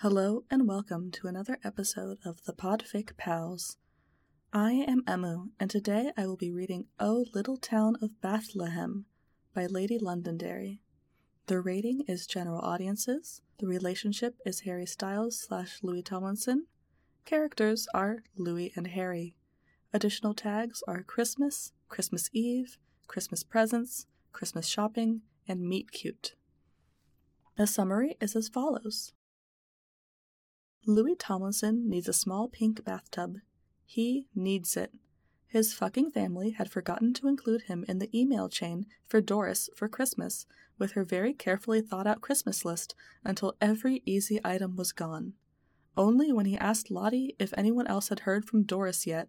Hello and welcome to another episode of the Podfic Pals. I am Emmu, and today I will be reading O Little Town of Bethlehem by Lady Londonderry. The rating is general audiences. The relationship is Harry Styles slash Louis Tomlinson. Characters are Louis and Harry. Additional tags are Christmas, Christmas Eve, Christmas presents, Christmas shopping, and meet cute. The summary is as follows. Louis Tomlinson needs a small pink bathtub. He needs it. His fucking family had forgotten to include him in the email chain for Doris for Christmas with her very carefully thought out Christmas list until every easy item was gone. Only when he asked Lottie if anyone else had heard from Doris yet,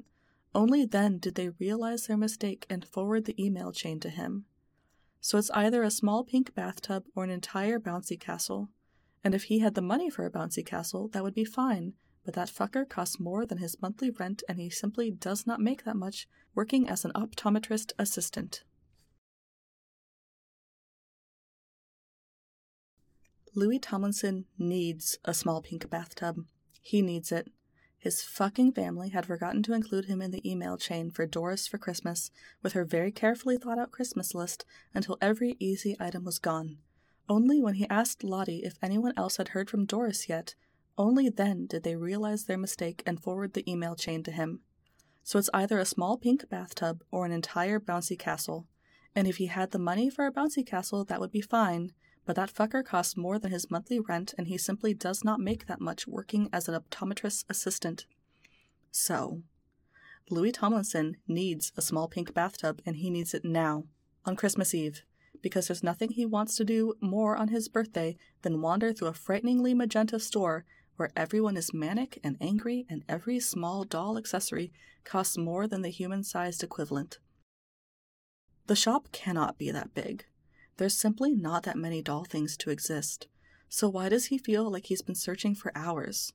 only then did they realize their mistake and forward the email chain to him. So it's either a small pink bathtub or an entire bouncy castle. And if he had the money for a bouncy castle, that would be fine, but that fucker costs more than his monthly rent and he simply does not make that much working as an optometrist assistant. Louis Tomlinson needs a small pink bathtub. He needs it. His fucking family had forgotten to include him in the email chain for Doris for Christmas with her very carefully thought out Christmas list until every easy item was gone. Only when he asked Lottie if anyone else had heard from Doris yet, only then did they realize their mistake and forward the email chain to him. So it's either a small pink bathtub or an entire bouncy castle. And if he had the money for a bouncy castle, that would be fine, but that fucker costs more than his monthly rent and he simply does not make that much working as an optometrist assistant. So, Louis Tomlinson needs a small pink bathtub and he needs it now, on Christmas Eve because there's nothing he wants to do more on his birthday than wander through a frighteningly magenta store where everyone is manic and angry and every small doll accessory costs more than the human sized equivalent. The shop cannot be that big. There's simply not that many doll things to exist. So why does he feel like he's been searching for hours?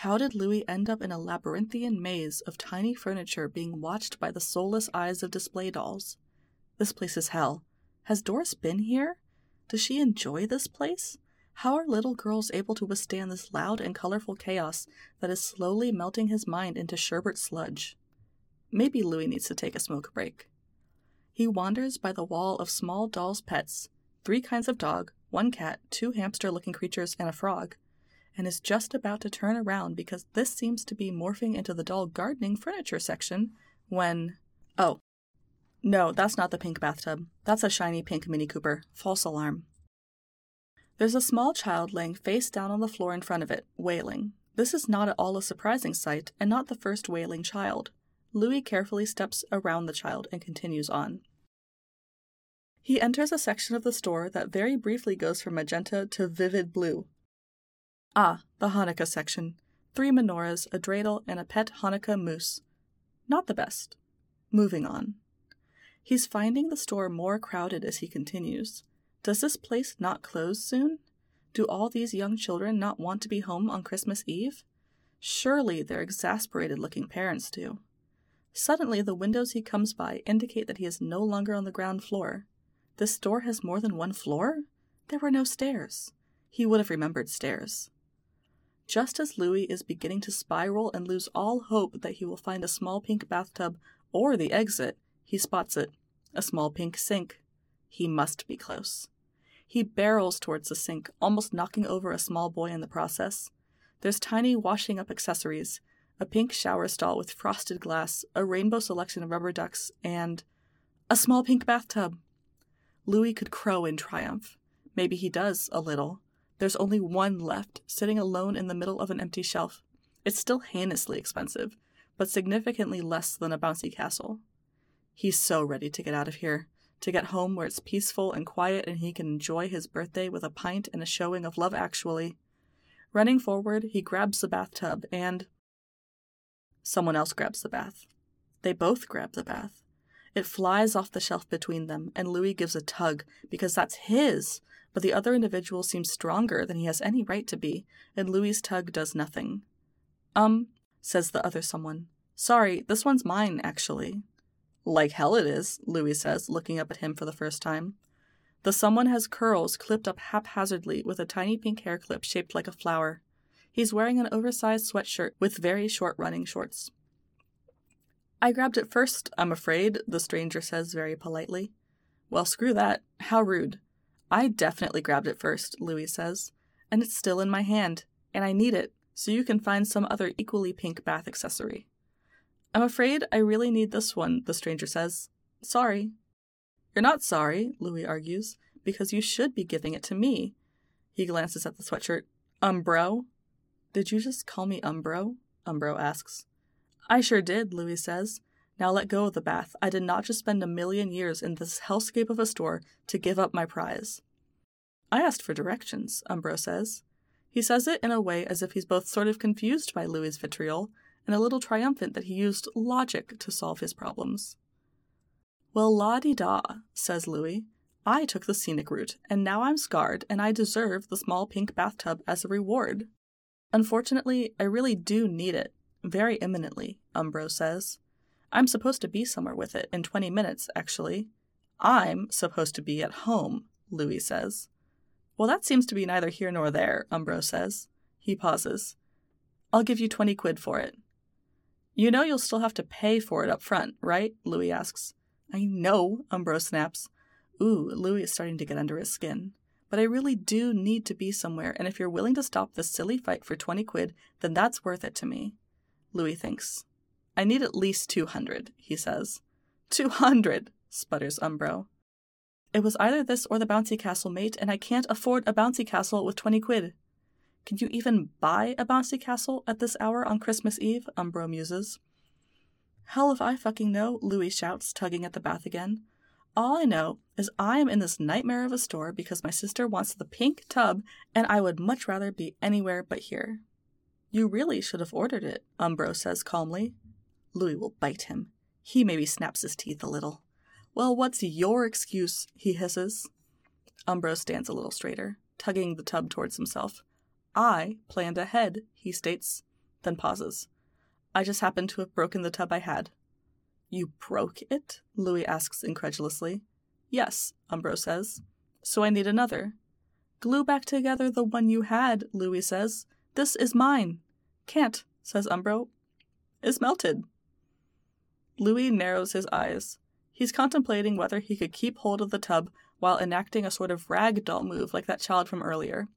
How did Louis end up in a labyrinthian maze of tiny furniture being watched by the soulless eyes of display dolls? This place is hell. Has Doris been here? Does she enjoy this place? How are little girls able to withstand this loud and colorful chaos that is slowly melting his mind into sherbet sludge? Maybe Louis needs to take a smoke break. He wanders by the wall of small dolls' pets three kinds of dog, one cat, two hamster looking creatures, and a frog and is just about to turn around because this seems to be morphing into the doll gardening furniture section when. Oh, no, that's not the pink bathtub. That's a shiny pink Mini Cooper. False alarm. There's a small child laying face down on the floor in front of it, wailing. This is not at all a surprising sight, and not the first wailing child. Louis carefully steps around the child and continues on. He enters a section of the store that very briefly goes from magenta to vivid blue. Ah, the Hanukkah section. Three menorahs, a dreidel, and a pet Hanukkah moose. Not the best. Moving on. He's finding the store more crowded as he continues. Does this place not close soon? Do all these young children not want to be home on Christmas Eve? Surely their exasperated looking parents do. Suddenly, the windows he comes by indicate that he is no longer on the ground floor. This store has more than one floor? There were no stairs. He would have remembered stairs. Just as Louis is beginning to spiral and lose all hope that he will find a small pink bathtub or the exit, he spots it a small pink sink. He must be close. He barrels towards the sink, almost knocking over a small boy in the process. There's tiny washing up accessories, a pink shower stall with frosted glass, a rainbow selection of rubber ducks, and a small pink bathtub. Louis could crow in triumph. Maybe he does, a little. There's only one left, sitting alone in the middle of an empty shelf. It's still heinously expensive, but significantly less than a bouncy castle. He's so ready to get out of here, to get home where it's peaceful and quiet and he can enjoy his birthday with a pint and a showing of Love Actually. Running forward, he grabs the bathtub and. Someone else grabs the bath. They both grab the bath. It flies off the shelf between them, and Louis gives a tug because that's his, but the other individual seems stronger than he has any right to be, and Louis's tug does nothing. Um, says the other someone. Sorry, this one's mine, actually. Like hell it is, Louis says, looking up at him for the first time. The someone has curls clipped up haphazardly with a tiny pink hair clip shaped like a flower. He's wearing an oversized sweatshirt with very short running shorts. I grabbed it first, I'm afraid, the stranger says very politely. Well, screw that. How rude. I definitely grabbed it first, Louis says, and it's still in my hand, and I need it, so you can find some other equally pink bath accessory. I'm afraid I really need this one, the stranger says. Sorry. You're not sorry, Louis argues, because you should be giving it to me. He glances at the sweatshirt. Umbro? Did you just call me Umbro? Umbro asks. I sure did, Louis says. Now let go of the bath. I did not just spend a million years in this hellscape of a store to give up my prize. I asked for directions, Umbro says. He says it in a way as if he's both sort of confused by Louis's vitriol and a little triumphant that he used logic to solve his problems. Well, la di da, says Louis. I took the scenic route, and now I'm scarred, and I deserve the small pink bathtub as a reward. Unfortunately, I really do need it, very imminently, Umbro says. I'm supposed to be somewhere with it in 20 minutes, actually. I'm supposed to be at home, Louis says. Well, that seems to be neither here nor there, Umbro says. He pauses. I'll give you 20 quid for it. You know you'll still have to pay for it up front, right? Louis asks. I know, Umbro snaps. Ooh, Louis is starting to get under his skin. But I really do need to be somewhere, and if you're willing to stop this silly fight for 20 quid, then that's worth it to me. Louis thinks. I need at least 200, he says. 200, sputters Umbro. It was either this or the bouncy castle, mate, and I can't afford a bouncy castle with 20 quid. Can you even buy a bouncy castle at this hour on Christmas Eve? Umbro muses. Hell if I fucking know, Louis shouts, tugging at the bath again. All I know is I am in this nightmare of a store because my sister wants the pink tub, and I would much rather be anywhere but here. You really should have ordered it, Umbro says calmly. Louis will bite him. He maybe snaps his teeth a little. Well, what's your excuse? he hisses. Umbro stands a little straighter, tugging the tub towards himself. I planned ahead, he states, then pauses. I just happened to have broken the tub I had. You broke it? Louis asks incredulously. Yes, Umbro says. So I need another. Glue back together the one you had, Louis says. This is mine. Can't, says Umbro. Is melted. Louis narrows his eyes. He's contemplating whether he could keep hold of the tub while enacting a sort of rag doll move like that child from earlier.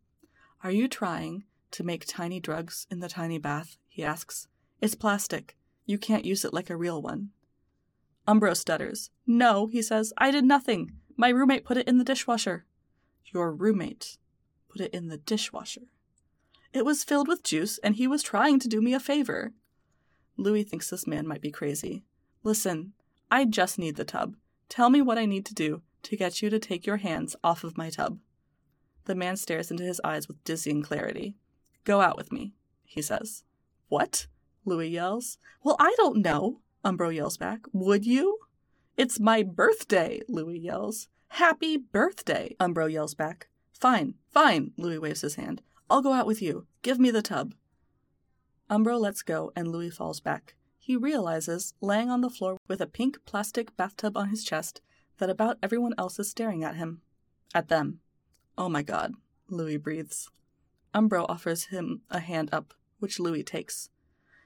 Are you trying to make tiny drugs in the tiny bath? he asks. It's plastic. You can't use it like a real one. Umbro stutters. No, he says. I did nothing. My roommate put it in the dishwasher. Your roommate put it in the dishwasher. It was filled with juice, and he was trying to do me a favor. Louis thinks this man might be crazy. Listen, I just need the tub. Tell me what I need to do to get you to take your hands off of my tub. The man stares into his eyes with dizzying clarity. Go out with me, he says. What? Louis yells. Well, I don't know, Umbro yells back. Would you? It's my birthday, Louis yells. Happy birthday, Umbro yells back. Fine, fine, Louis waves his hand. I'll go out with you. Give me the tub. Umbro lets go and Louis falls back. He realizes, laying on the floor with a pink plastic bathtub on his chest, that about everyone else is staring at him. At them. Oh my god, Louis breathes. Umbro offers him a hand up, which Louis takes.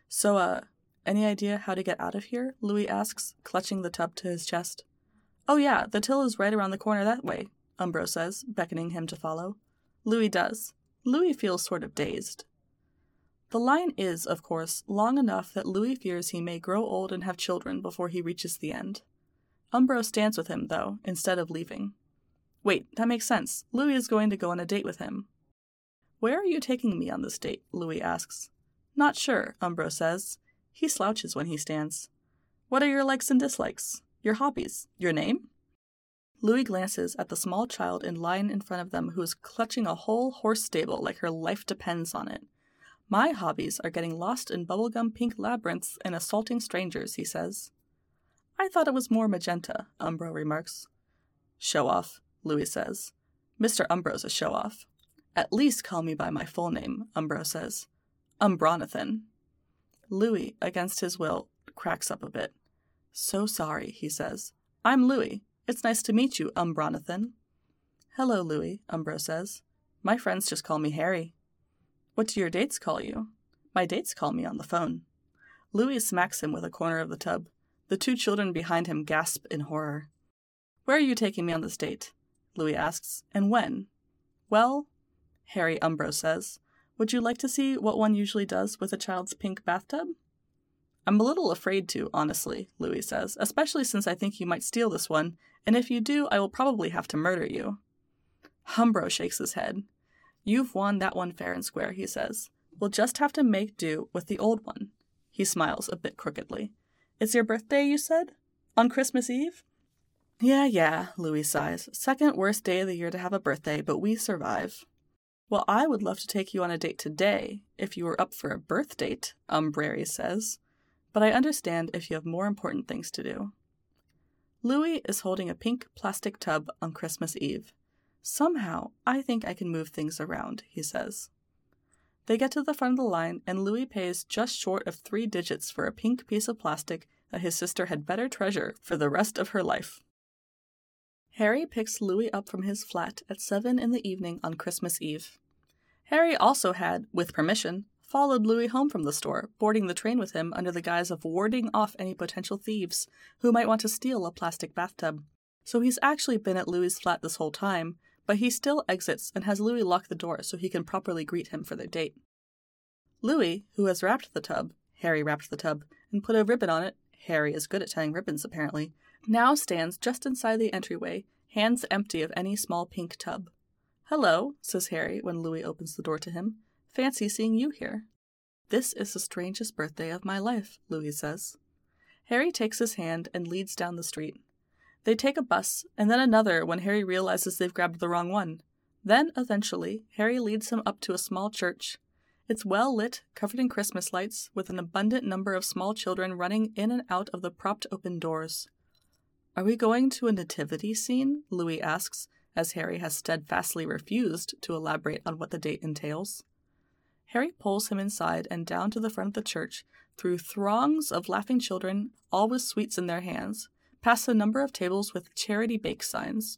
So, uh, any idea how to get out of here? Louis asks, clutching the tub to his chest. Oh, yeah, the till is right around the corner that way, Umbro says, beckoning him to follow. Louis does. Louis feels sort of dazed. The line is, of course, long enough that Louis fears he may grow old and have children before he reaches the end. Umbro stands with him, though, instead of leaving. Wait, that makes sense. Louis is going to go on a date with him. Where are you taking me on this date? Louis asks. Not sure, Umbro says. He slouches when he stands. What are your likes and dislikes? Your hobbies? Your name? Louis glances at the small child in line in front of them who is clutching a whole horse stable like her life depends on it. My hobbies are getting lost in bubblegum pink labyrinths and assaulting strangers, he says. I thought it was more magenta, Umbro remarks. Show off. Louis says. Mr. Umbro's a show off. At least call me by my full name, Umbro says. Umbronathan. Louis, against his will, cracks up a bit. So sorry, he says. I'm Louis. It's nice to meet you, Umbronathan. Hello, Louis, Umbro says. My friends just call me Harry. What do your dates call you? My dates call me on the phone. Louis smacks him with a corner of the tub. The two children behind him gasp in horror. Where are you taking me on this date? Louis asks. And when? Well, Harry Umbro says, would you like to see what one usually does with a child's pink bathtub? I'm a little afraid to, honestly, Louis says, especially since I think you might steal this one, and if you do, I will probably have to murder you. Umbro shakes his head. You've won that one fair and square, he says. We'll just have to make do with the old one. He smiles a bit crookedly. It's your birthday, you said? On Christmas Eve? Yeah, yeah, Louis sighs. Second worst day of the year to have a birthday, but we survive. Well, I would love to take you on a date today, if you were up for a birth date, Umbrary says. But I understand if you have more important things to do. Louis is holding a pink plastic tub on Christmas Eve. Somehow, I think I can move things around, he says. They get to the front of the line, and Louis pays just short of three digits for a pink piece of plastic that his sister had better treasure for the rest of her life. Harry picks Louis up from his flat at seven in the evening on Christmas Eve. Harry also had, with permission, followed Louis home from the store, boarding the train with him under the guise of warding off any potential thieves who might want to steal a plastic bathtub. So he's actually been at Louis's flat this whole time, but he still exits and has Louis lock the door so he can properly greet him for their date. Louis, who has wrapped the tub, Harry wrapped the tub, and put a ribbon on it, Harry is good at tying ribbons apparently, now stands just inside the entryway, hands empty of any small pink tub. Hello, says Harry when Louis opens the door to him. Fancy seeing you here. This is the strangest birthday of my life, Louis says. Harry takes his hand and leads down the street. They take a bus, and then another when Harry realizes they've grabbed the wrong one. Then, eventually, Harry leads him up to a small church. It's well lit, covered in Christmas lights, with an abundant number of small children running in and out of the propped open doors. Are we going to a nativity scene? Louis asks, as Harry has steadfastly refused to elaborate on what the date entails. Harry pulls him inside and down to the front of the church, through throngs of laughing children, all with sweets in their hands, past a number of tables with charity bake signs.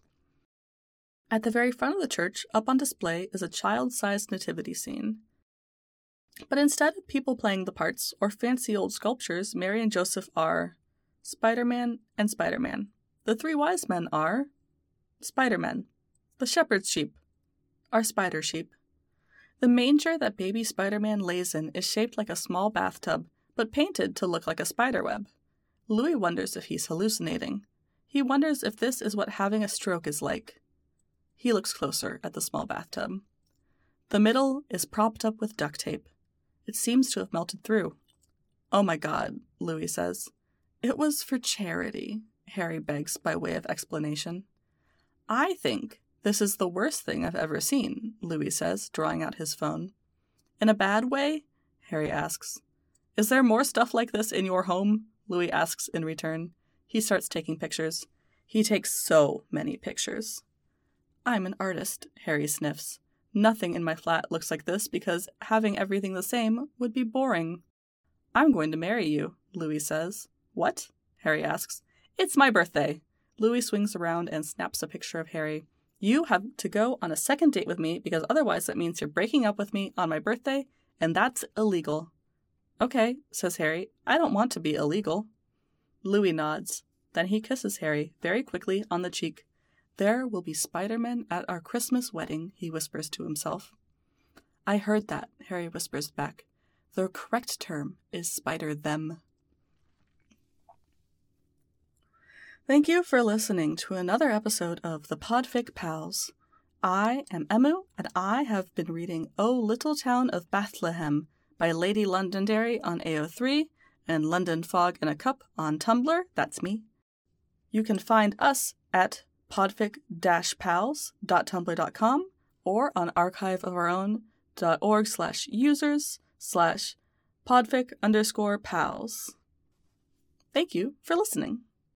At the very front of the church, up on display, is a child sized nativity scene. But instead of people playing the parts or fancy old sculptures, Mary and Joseph are Spider Man, and Spider Man. The three wise men are Spider Men. The shepherd's sheep are spider sheep. The manger that baby Spider Man lays in is shaped like a small bathtub, but painted to look like a spider web. Louis wonders if he's hallucinating. He wonders if this is what having a stroke is like. He looks closer at the small bathtub. The middle is propped up with duct tape. It seems to have melted through. Oh my god, Louis says. It was for charity, Harry begs by way of explanation. I think this is the worst thing I've ever seen, Louis says, drawing out his phone. In a bad way? Harry asks. Is there more stuff like this in your home? Louis asks in return. He starts taking pictures. He takes so many pictures. I'm an artist, Harry sniffs. Nothing in my flat looks like this because having everything the same would be boring. I'm going to marry you, Louis says. What? Harry asks. It's my birthday. Louis swings around and snaps a picture of Harry. You have to go on a second date with me because otherwise that means you're breaking up with me on my birthday, and that's illegal. Okay, says Harry. I don't want to be illegal. Louis nods. Then he kisses Harry very quickly on the cheek. There will be Spider-Men at our Christmas wedding, he whispers to himself. I heard that, Harry whispers back. The correct term is Spider Them. Thank you for listening to another episode of the Podfic Pals. I am Emmu, and I have been reading O Little Town of Bethlehem by Lady Londonderry on AO3 and London Fog in a Cup on Tumblr. That's me. You can find us at podfic-pals.tumblr.com or on archiveofourown.org slash users slash podfic underscore pals. Thank you for listening.